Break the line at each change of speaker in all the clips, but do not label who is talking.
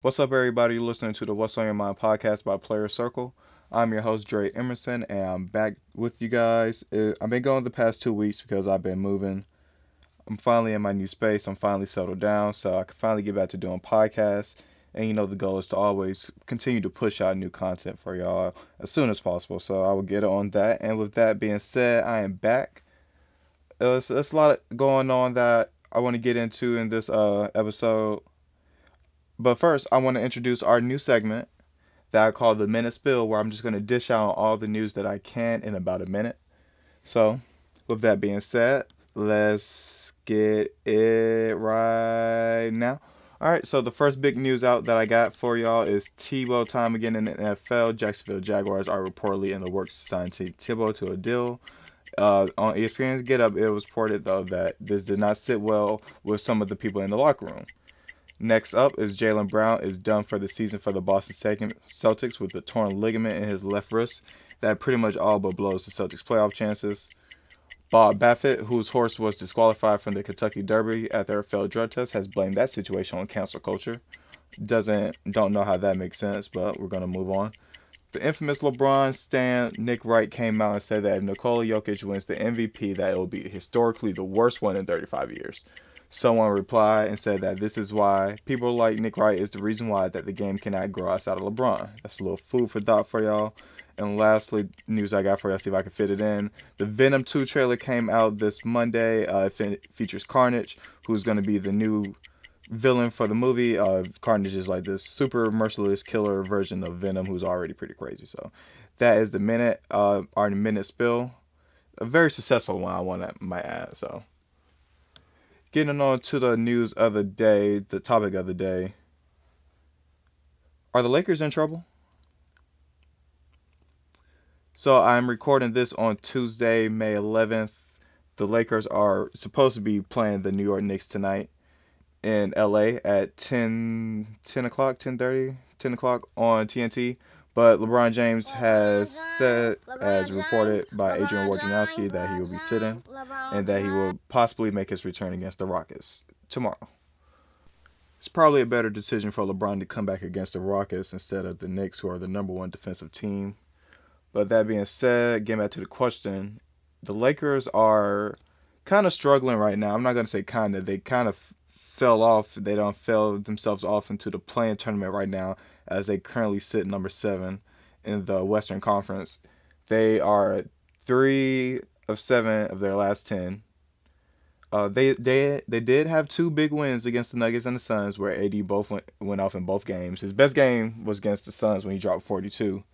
What's up, everybody? You're listening to the What's on Your Mind podcast by Player Circle. I'm your host, Dre Emerson, and I'm back with you guys. Uh, I've been going the past two weeks because I've been moving. I'm finally in my new space. I'm finally settled down, so I can finally get back to doing podcasts. And you know, the goal is to always continue to push out new content for y'all as soon as possible. So I will get on that. And with that being said, I am back. There's, there's a lot going on that I want to get into in this uh, episode. But first, I want to introduce our new segment that I call the Minute Spill, where I'm just going to dish out all the news that I can in about a minute. So, with that being said, let's get it right now. All right, so the first big news out that I got for y'all is Tebow time again in the NFL. Jacksonville Jaguars are reportedly in the works to sign Tebow to a deal. Uh, on ESPN's Get Up, it was reported though that this did not sit well with some of the people in the locker room. Next up is Jaylen Brown is done for the season for the Boston Celtics with a torn ligament in his left wrist that pretty much all but blows the Celtics playoff chances. Bob Baffert, whose horse was disqualified from the Kentucky Derby at their failed drug test, has blamed that situation on cancel culture. Doesn't don't know how that makes sense, but we're gonna move on. The infamous LeBron stan Nick Wright came out and said that if Nikola Jokic wins the MVP, that it will be historically the worst one in 35 years someone replied and said that this is why people like Nick Wright is the reason why that the game cannot grow outside of LeBron. That's a little food for thought for y'all. And lastly, news I got for y'all, see if I can fit it in. The Venom 2 trailer came out this Monday. Uh, it features Carnage, who's going to be the new villain for the movie. Uh, Carnage is like this super merciless killer version of Venom, who's already pretty crazy. So that is the minute, uh, our minute spill. A very successful one, I want to might add. So Getting on to the news of the day, the topic of the day. Are the Lakers in trouble? So I'm recording this on Tuesday, May 11th. The Lakers are supposed to be playing the New York Knicks tonight in LA at 10, 10 o'clock, 10.30, 10 o'clock on TNT. But LeBron James has said, as reported by Adrian Wojnarowski, that he will be sitting and that he will possibly make his return against the Rockets tomorrow. It's probably a better decision for LeBron to come back against the Rockets instead of the Knicks, who are the number one defensive team. But that being said, getting back to the question, the Lakers are kind of struggling right now. I'm not going to say kind of, they kind of fell off. They don't fell themselves off into the play-in tournament right now as they currently sit number seven in the Western Conference. They are three of seven of their last ten. Uh, they they they did have two big wins against the Nuggets and the Suns, where AD both went, went off in both games. His best game was against the Suns when he dropped 42,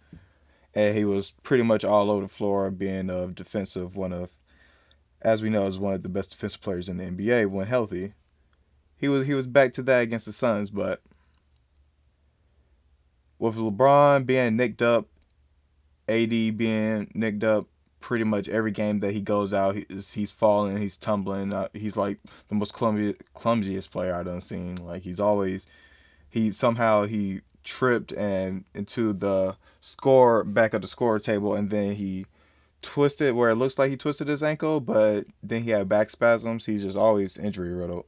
and he was pretty much all over the floor, being a defensive one of, as we know, is one of the best defensive players in the NBA when healthy. He was he was back to that against the Suns, but with LeBron being nicked up, AD being nicked up pretty much every game that he goes out, he's, he's falling, he's tumbling. Uh, he's like the most clumsy, clumsiest player I've done seen. Like he's always, he somehow he tripped and into the score back at the score table, and then he twisted where it looks like he twisted his ankle, but then he had back spasms. He's just always injury riddled.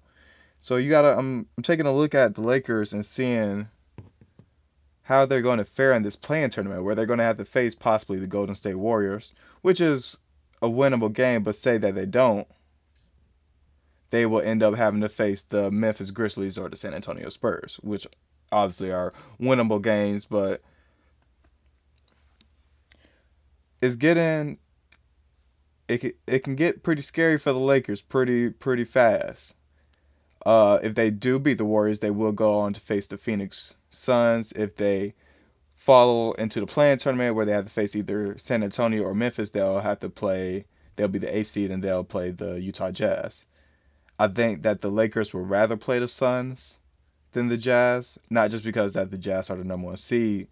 So you gotta, I'm, I'm taking a look at the Lakers and seeing how they're going to fare in this play-in tournament where they're going to have to face possibly the Golden State Warriors, which is a winnable game, but say that they don't, they will end up having to face the Memphis Grizzlies or the San Antonio Spurs, which obviously are winnable games, but it's getting it it can get pretty scary for the Lakers pretty pretty fast. Uh, if they do beat the Warriors, they will go on to face the Phoenix Suns. If they follow into the play-in tournament where they have to face either San Antonio or Memphis, they'll have to play. They'll be the A seed and they'll play the Utah Jazz. I think that the Lakers would rather play the Suns than the Jazz, not just because that the Jazz are the number one seed,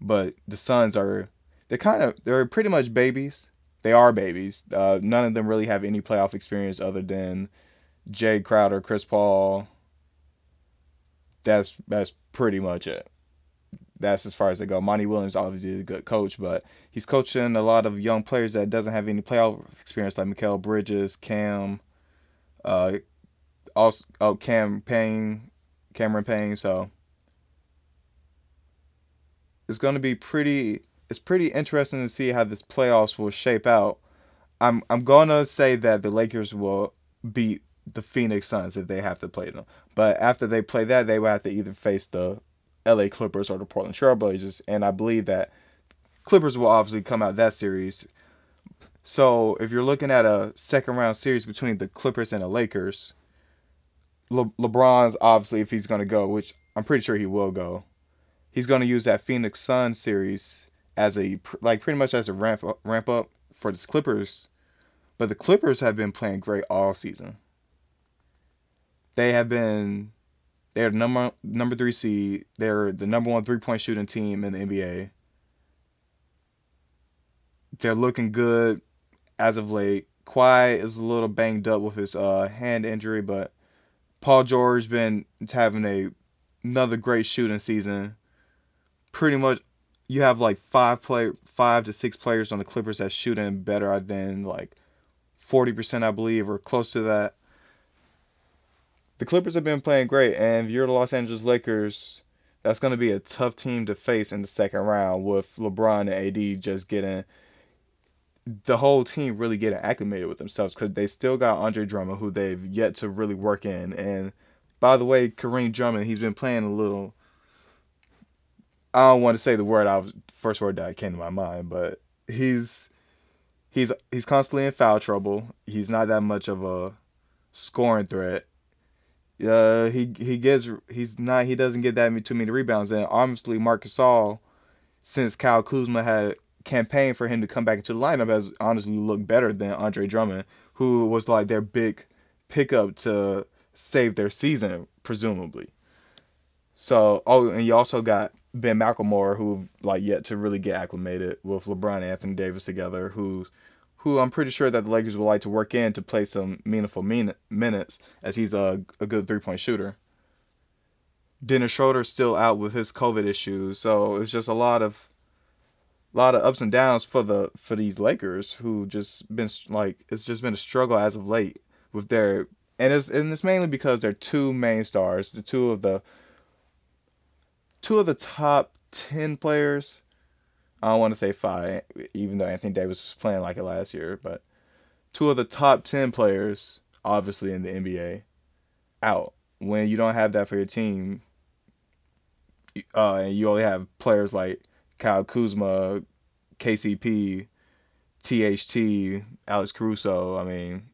but the Suns are they're kind of they're pretty much babies. They are babies. Uh, none of them really have any playoff experience other than Jae Crowder, Chris Paul. That's that's pretty much it. That's as far as they go. Monty Williams obviously a good coach, but he's coaching a lot of young players that doesn't have any playoff experience, like Mikal Bridges, Cam, uh, also oh Cam Payne, Cameron Payne. So it's going to be pretty. It's pretty interesting to see how this playoffs will shape out. I'm I'm gonna say that the Lakers will beat the Phoenix Suns if they have to play them. But after they play that, they will have to either face the LA Clippers or the Portland Trailblazers, and I believe that Clippers will obviously come out that series. So if you're looking at a second round series between the Clippers and the Lakers, Le- LeBron's obviously if he's gonna go, which I'm pretty sure he will go, he's gonna use that Phoenix Sun series as a like pretty much as a ramp up, ramp up for the Clippers. But the Clippers have been playing great all season. They have been they're number number three seed. They're the number one three point shooting team in the NBA. They're looking good as of late. Kawhi is a little banged up with his uh, hand injury, but Paul George been having a another great shooting season. Pretty much, you have like five play five to six players on the Clippers that's shooting better than like forty percent, I believe, or close to that. The Clippers have been playing great, and if you're the Los Angeles Lakers, that's going to be a tough team to face in the second round with LeBron and AD just getting the whole team really getting acclimated with themselves because they still got Andre Drummond, who they've yet to really work in. And by the way, Kareem Drummond, he's been playing a little. I don't want to say the word I was first word that came to my mind, but he's he's he's constantly in foul trouble. He's not that much of a scoring threat. Uh, he he gets he's not he doesn't get that many, too many rebounds. And honestly, Marc Gasol, since Kyle Kuzma had campaigned for him to come back into the lineup has honestly looked better than Andre Drummond, who was like their big pickup to save their season, presumably. So, oh, and you also got Ben McLemore, who like yet to really get acclimated with LeBron Anthony Davis together, who, who I'm pretty sure that the Lakers would like to work in to play some meaningful minutes, as he's a a good three point shooter. Dennis Schroeder's still out with his COVID issues, so it's just a lot of lot of ups and downs for the for these Lakers who just been like it's just been a struggle as of late with their and it's and it's mainly because they're two main stars, the two of the two of the top ten players. I don't want to say five, even though Anthony Davis was playing like it last year, but two of the top ten players, obviously in the NBA, out. When you don't have that for your team, uh, and you only have players like Kyle Kuzma, KCP, THT, Alex Caruso. I mean,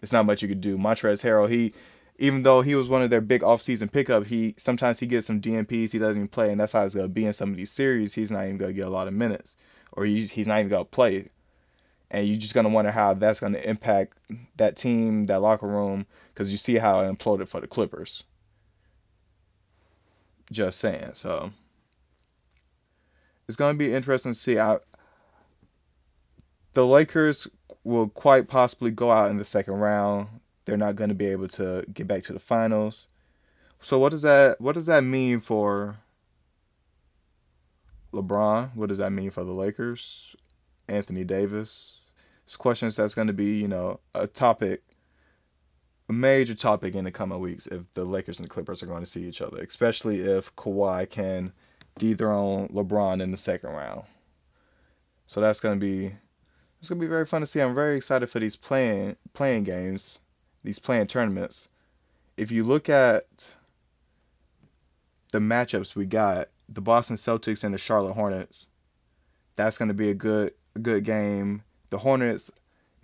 it's not much you could do. Montrez Harrell, he, even though he was one of their big offseason pickup, he sometimes he gets some DNPs, He doesn't even play, and that's how it's gonna be in some of these series. He's not even gonna get a lot of minutes, or he's he's not even gonna play. And you're just gonna wonder how that's gonna impact that team, that locker room, because you see how it imploded for the Clippers. Just saying. So it's to be interesting to see. how the Lakers will quite possibly go out in the second round. They're not going to be able to get back to the finals. So what does that what does that mean for LeBron? What does that mean for the Lakers? Anthony Davis? It's questions that's going to be, you know, a topic, a major topic in the coming weeks if the Lakers and the Clippers are going to see each other, especially if Kawhi can dethrone LeBron in the second round. So that's gonna be it's gonna be very fun to see. I'm very excited for these play-in play-in games, these play-in tournaments. If you look at the matchups we got, the Boston Celtics and the Charlotte Hornets, that's gonna be a good good game. The Hornets,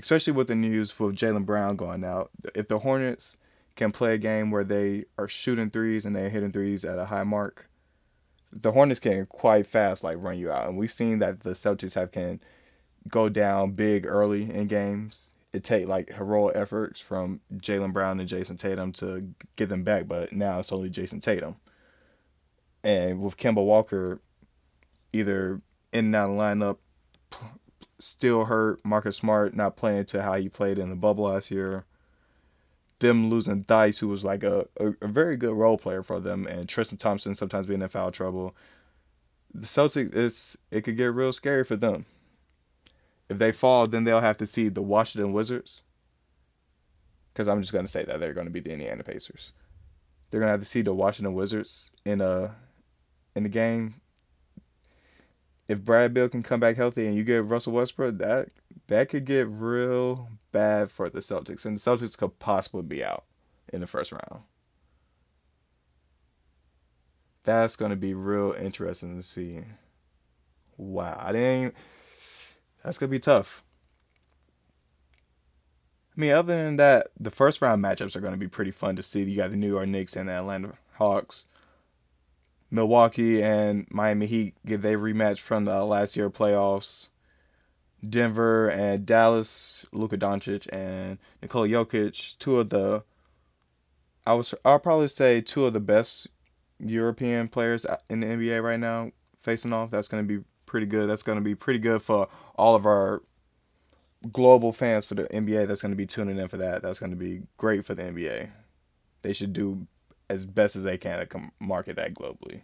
especially with the news with Jaylen Brown going out, if the Hornets can play a game where they are shooting threes and they're hitting threes at a high mark, the Hornets can quite fast like run you out, and we've seen that the Celtics have can go down big early in games. It take like heroic efforts from Jaylen Brown and Jayson Tatum to get them back, but now it's only Jayson Tatum. And with Kemba Walker, either in and out of the lineup, still hurt. Marcus Smart not playing to how he played in the bubble last year them losing Theis, who was like a, a, a, very good role player for them, and Tristan Thompson sometimes being in foul trouble. The Celtics, it's, it could get real scary for them. If they fall, then they'll have to see the Washington Wizards. Because I'm just going to say that they're going to be the Indiana Pacers. They're going to have to see the Washington Wizards in a in the game. if Brad Beal can come back healthy and you get Russell Westbrook, that that could get real bad for the Celtics, and the Celtics could possibly be out in the first round. That's gonna be real interesting to see. Wow, I didn't. That's gonna be tough. I mean, other than that, the first round matchups are to be pretty fun to see. You got the New York Knicks and the Atlanta Hawks. Milwaukee and Miami Heat get their rematch from the last year playoffs. Denver and Dallas, Luka Doncic and Nikola Jokic, two of the I was I'll probably say two of the best European players in the NBA right now facing off. That's going to be pretty good. That's going to be pretty good for all of our global fans for the NBA that's going to be tuning in for that. That's going to be great for the NBA. They should do as best as they can to market that globally.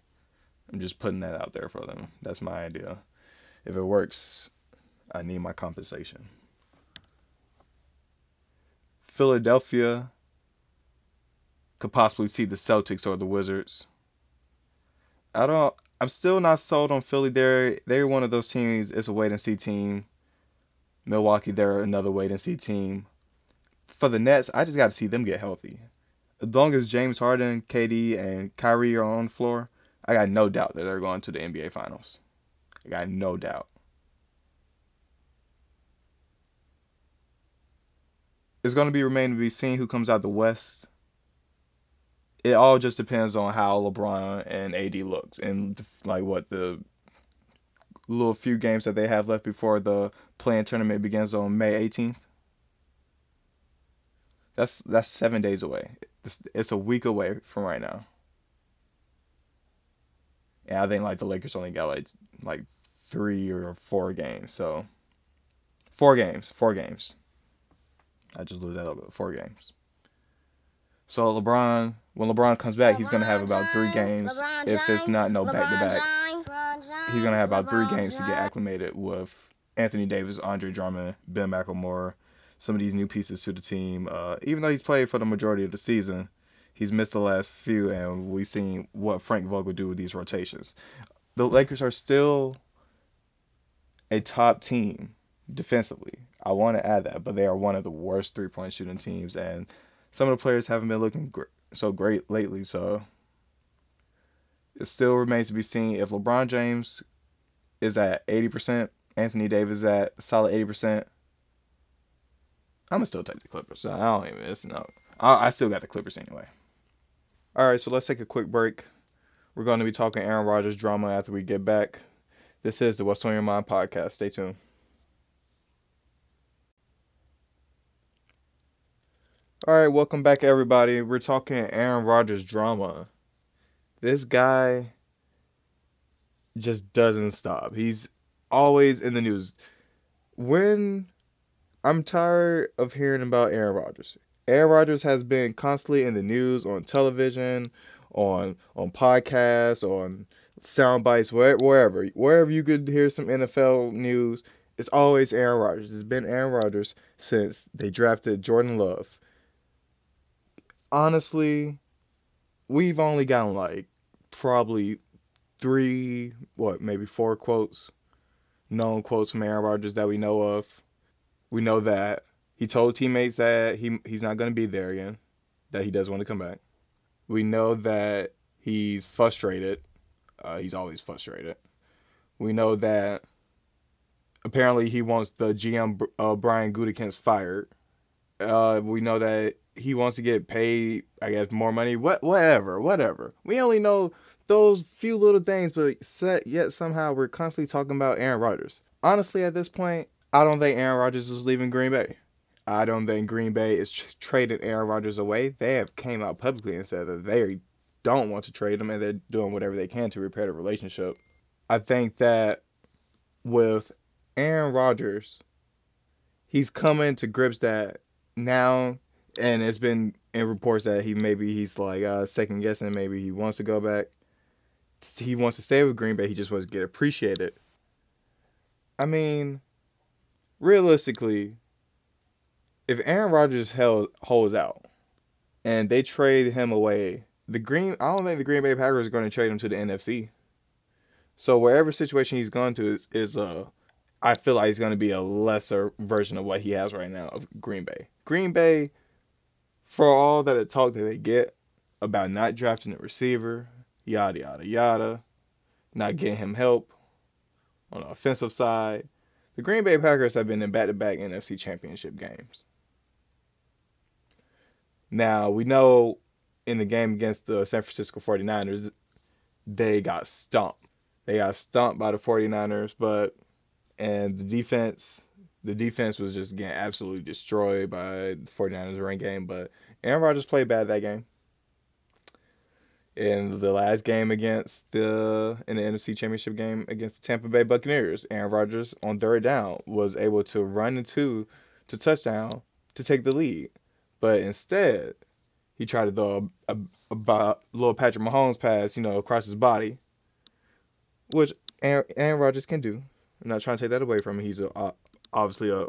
I'm just putting that out there for them. That's my idea. If it works, I need my compensation. Philadelphia could possibly see the Celtics or the Wizards. I don't. I'm still not sold on Philly. They're they're one of those teams. It's a wait and see team. Milwaukee, they're another wait and see team. For the Nets, I just got to see them get healthy. As long as James Harden, KD, and Kyrie are on the floor, I got no doubt that they're going to the NBA Finals. I got no doubt. It's going to be remain to be seen who comes out the West. It all just depends on how LeBron and AD looks and like what the little few games that they have left before the play-in tournament begins on May 18th. That's that's seven days away. It's, it's a week away from right now. And I think like the Lakers only got like like three or four games. So four games, four games. I just blew that up. Four games. So LeBron, when LeBron comes back, he's gonna have about three games. if it's not no back to backs he's gonna have about three games to get acclimated with Anthony Davis, Andre Drummond, Ben McLemore, some of these new pieces to the team. Uh, even though he's played for the majority of the season, he's missed the last few, and we've seen what Frank Vogel do with these rotations. The Lakers are still a top team defensively. I want to add that, but they are one of the worst three point shooting teams, and some of the players haven't been looking gr- so great lately. So it still remains to be seen if LeBron James is at 80%, Anthony Davis at solid 80%. I'm gonna still take the Clippers. I don't even. It's no. I, I still got the Clippers anyway. All right, so let's take a quick break. We're going to be talking Aaron Rodgers drama after we get back. This is the What's on Your Mind podcast. Stay tuned. All right, welcome back, everybody. We're talking Aaron Rodgers drama this guy just doesn't stop. He's always in the news. When I'm tired of hearing about Aaron Rodgers. Aaron Rodgers has been constantly in the news on television, on on podcasts, on sound bites, wherever, wherever, wherever you could hear some NFL news. It's always Aaron Rodgers. It's been Aaron Rodgers since they drafted Jordan Love. Honestly, we've only gotten like probably three, what, maybe four quotes, known quotes from Aaron Rodgers that we know of. We know that he told teammates that he he's not going to be there again, that he does want to come back. We know that he's frustrated. Uh, he's always frustrated. We know that apparently he wants the GM uh, Brian Gutekunst fired. Uh, we know that he wants to get paid, I guess, more money. What, whatever, whatever. We only know those few little things, but yet somehow we're constantly talking about Aaron Rodgers. Honestly, at this point, I don't think Aaron Rodgers is leaving Green Bay. I don't think Green Bay is tr- trading Aaron Rodgers away. They have came out publicly and said that they don't want to trade him and they're doing whatever they can to repair the relationship. I think that with Aaron Rodgers, he's coming to grips that now and it's been in reports that he maybe he's like uh, second guessing, maybe he wants to go back. He wants to stay with Green Bay. He just wants to get appreciated. I mean, realistically, if Aaron Rodgers held, holds out and they trade him away, the Green I don't think the Green Bay Packers are going to trade him to the NFC. So wherever situation he's going to is, is uh, I feel like he's going to be a lesser version of what he has right now of Green Bay. Green Bay, for all that the talk that they get about not drafting a receiver, yada yada yada, not getting him help on the offensive side, the Green Bay Packers have been in back-to-back NFC Championship games. Now we know in the game against the San Francisco 49ers, they got stomped. They got stomped by the 49ers, but and the defense the defense was just getting absolutely destroyed by the 49ers run game, but Aaron Rodgers played bad that game. In the last game against the in the NFC Championship game against the Tampa Bay Buccaneers, Aaron Rodgers on third down was able to run into to touchdown to take the lead. But instead, he tried to throw a, a, a, little Patrick Mahomes pass, you know, across his body, which Aaron, Aaron Rodgers can do. I'm not trying to take that away from him. He's a, obviously a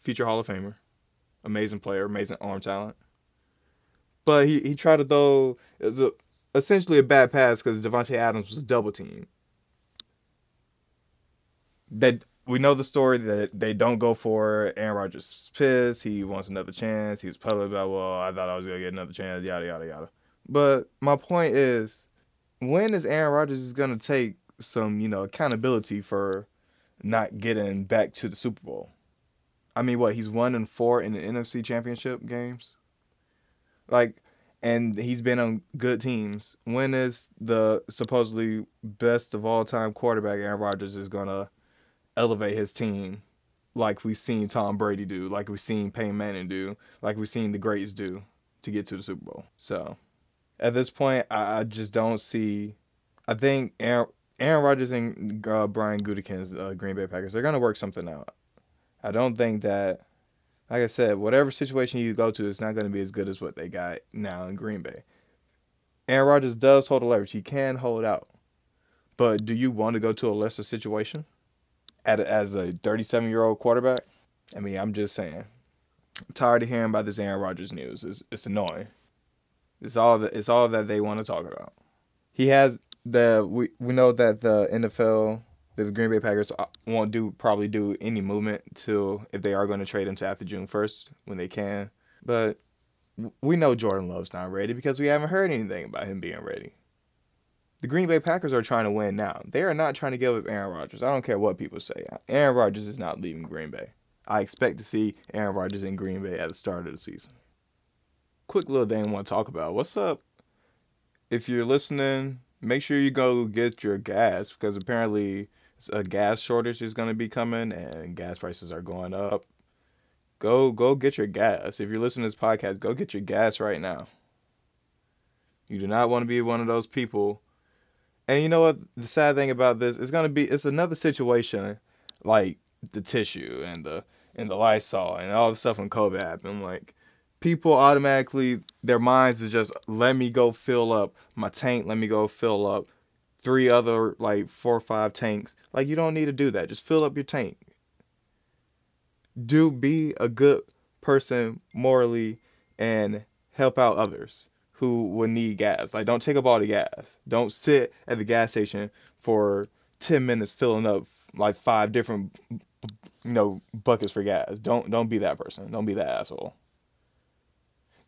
future Hall of Famer, amazing player, amazing arm talent. But he, he tried to throw it was a, essentially a bad pass because Davante Adams was double teamed. That we know the story that they don't go for Aaron Rodgers pissed. He wants another chance. He was public about, well, I thought I was gonna get another chance, yada yada yada. But my point is, when is Aaron Rodgers gonna take some, you know, accountability for not getting back to the Super Bowl? I mean, what he's one and four in the NFC Championship games, like, and he's been on good teams. When is the supposedly best of all time quarterback Aaron Rodgers is gonna elevate his team like we've seen Tom Brady do, like we've seen Peyton Manning do, like we've seen the greats do to get to the Super Bowl. So at this point, I, I just don't see. I think Aaron, Aaron Rodgers and uh, Brian Gutekunst's uh, Green Bay Packers, they're gonna work something out. I don't think that, like I said, whatever situation you go to, it's not gonna be as good as what they got now in Green Bay. Aaron Rodgers does hold a leverage; he can hold out. But do you want to go to a lesser situation? at as a 37 year old quarterback. I mean, I'm just saying. I'm tired of hearing about this Aaron Rodgers news. It's, it's annoying. It's all that it's all that they want to talk about. He has the we we know that the NFL the Green Bay Packers uh, won't do probably do any movement till if they are going to trade him to after June 1st when they can. But we know Jordan Love's not ready because we haven't heard anything about him being ready. The Green Bay Packers are trying to win now. They are not trying to give up Aaron Rodgers. I don't care what people say. Aaron Rodgers is not leaving Green Bay. I expect to see Aaron Rodgers in Green Bay at the start of the season. Quick little thing I want to talk about. What's up? If you're listening, make sure you go get your gas because apparently a gas shortage is going to be coming and gas prices are going up. Go go get your gas. If you're listening to this podcast, go get your gas right now. You do not want to be one of those people and you know what? The sad thing about this is gonna be it's another situation like the tissue and the and the Lysol and all the stuff when COVID happened. Like people automatically their minds is just let me go fill up my tank, let me go fill up three other like four or five tanks. Like you don't need to do that. Just fill up your tank. Do be a good person morally and help out others who would need gas. Like, don't take up all the gas. Don't sit at the gas station for 10 minutes filling up like five different, you know, buckets for gas. Don't don't be that person. Don't be that asshole.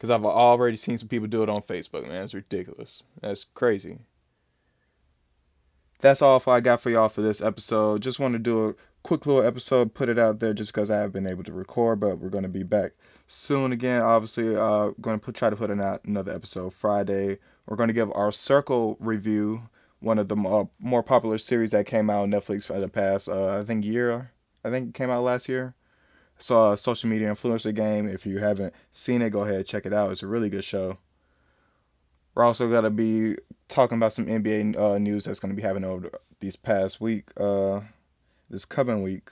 Because I've already seen some people do it on Facebook, man. It's ridiculous. That's crazy. That's all I got for y'all for this episode. Just want to do a quick little episode, put it out there just because I have been able to record, but we're going to be back soon again. Obviously, uh, going to put try to put in another episode Friday. We're going to give our Circle review, one of the more, more popular series that came out on Netflix for the past, uh, I think year. I think it came out last year. A social media influencer game. If you haven't seen it, go ahead check it out. It's a really good show. We're also gonna be talking about some NBA uh, news that's gonna be happening over these past week, uh, this coming week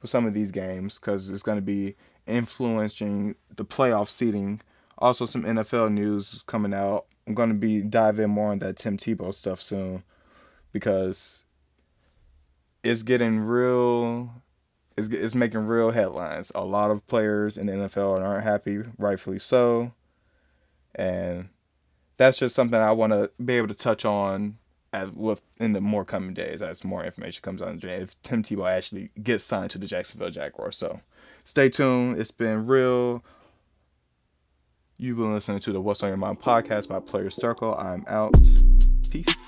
for some of these games because it's gonna be influencing the playoff seeding. Also, some NFL news is coming out. I'm going to be diving more on that Tim Tebow stuff soon because it's getting real. It's, it's making real headlines. A lot of players in the NFL aren't happy, rightfully so. And that's just something I want to be able to touch on as with in the more coming days as more information comes on if Tim Tebow actually gets signed to the Jacksonville Jaguars. So stay tuned. It's been real. You've been listening to the What's on Your Mind podcast by Playerz Circle. I'm out. Peace.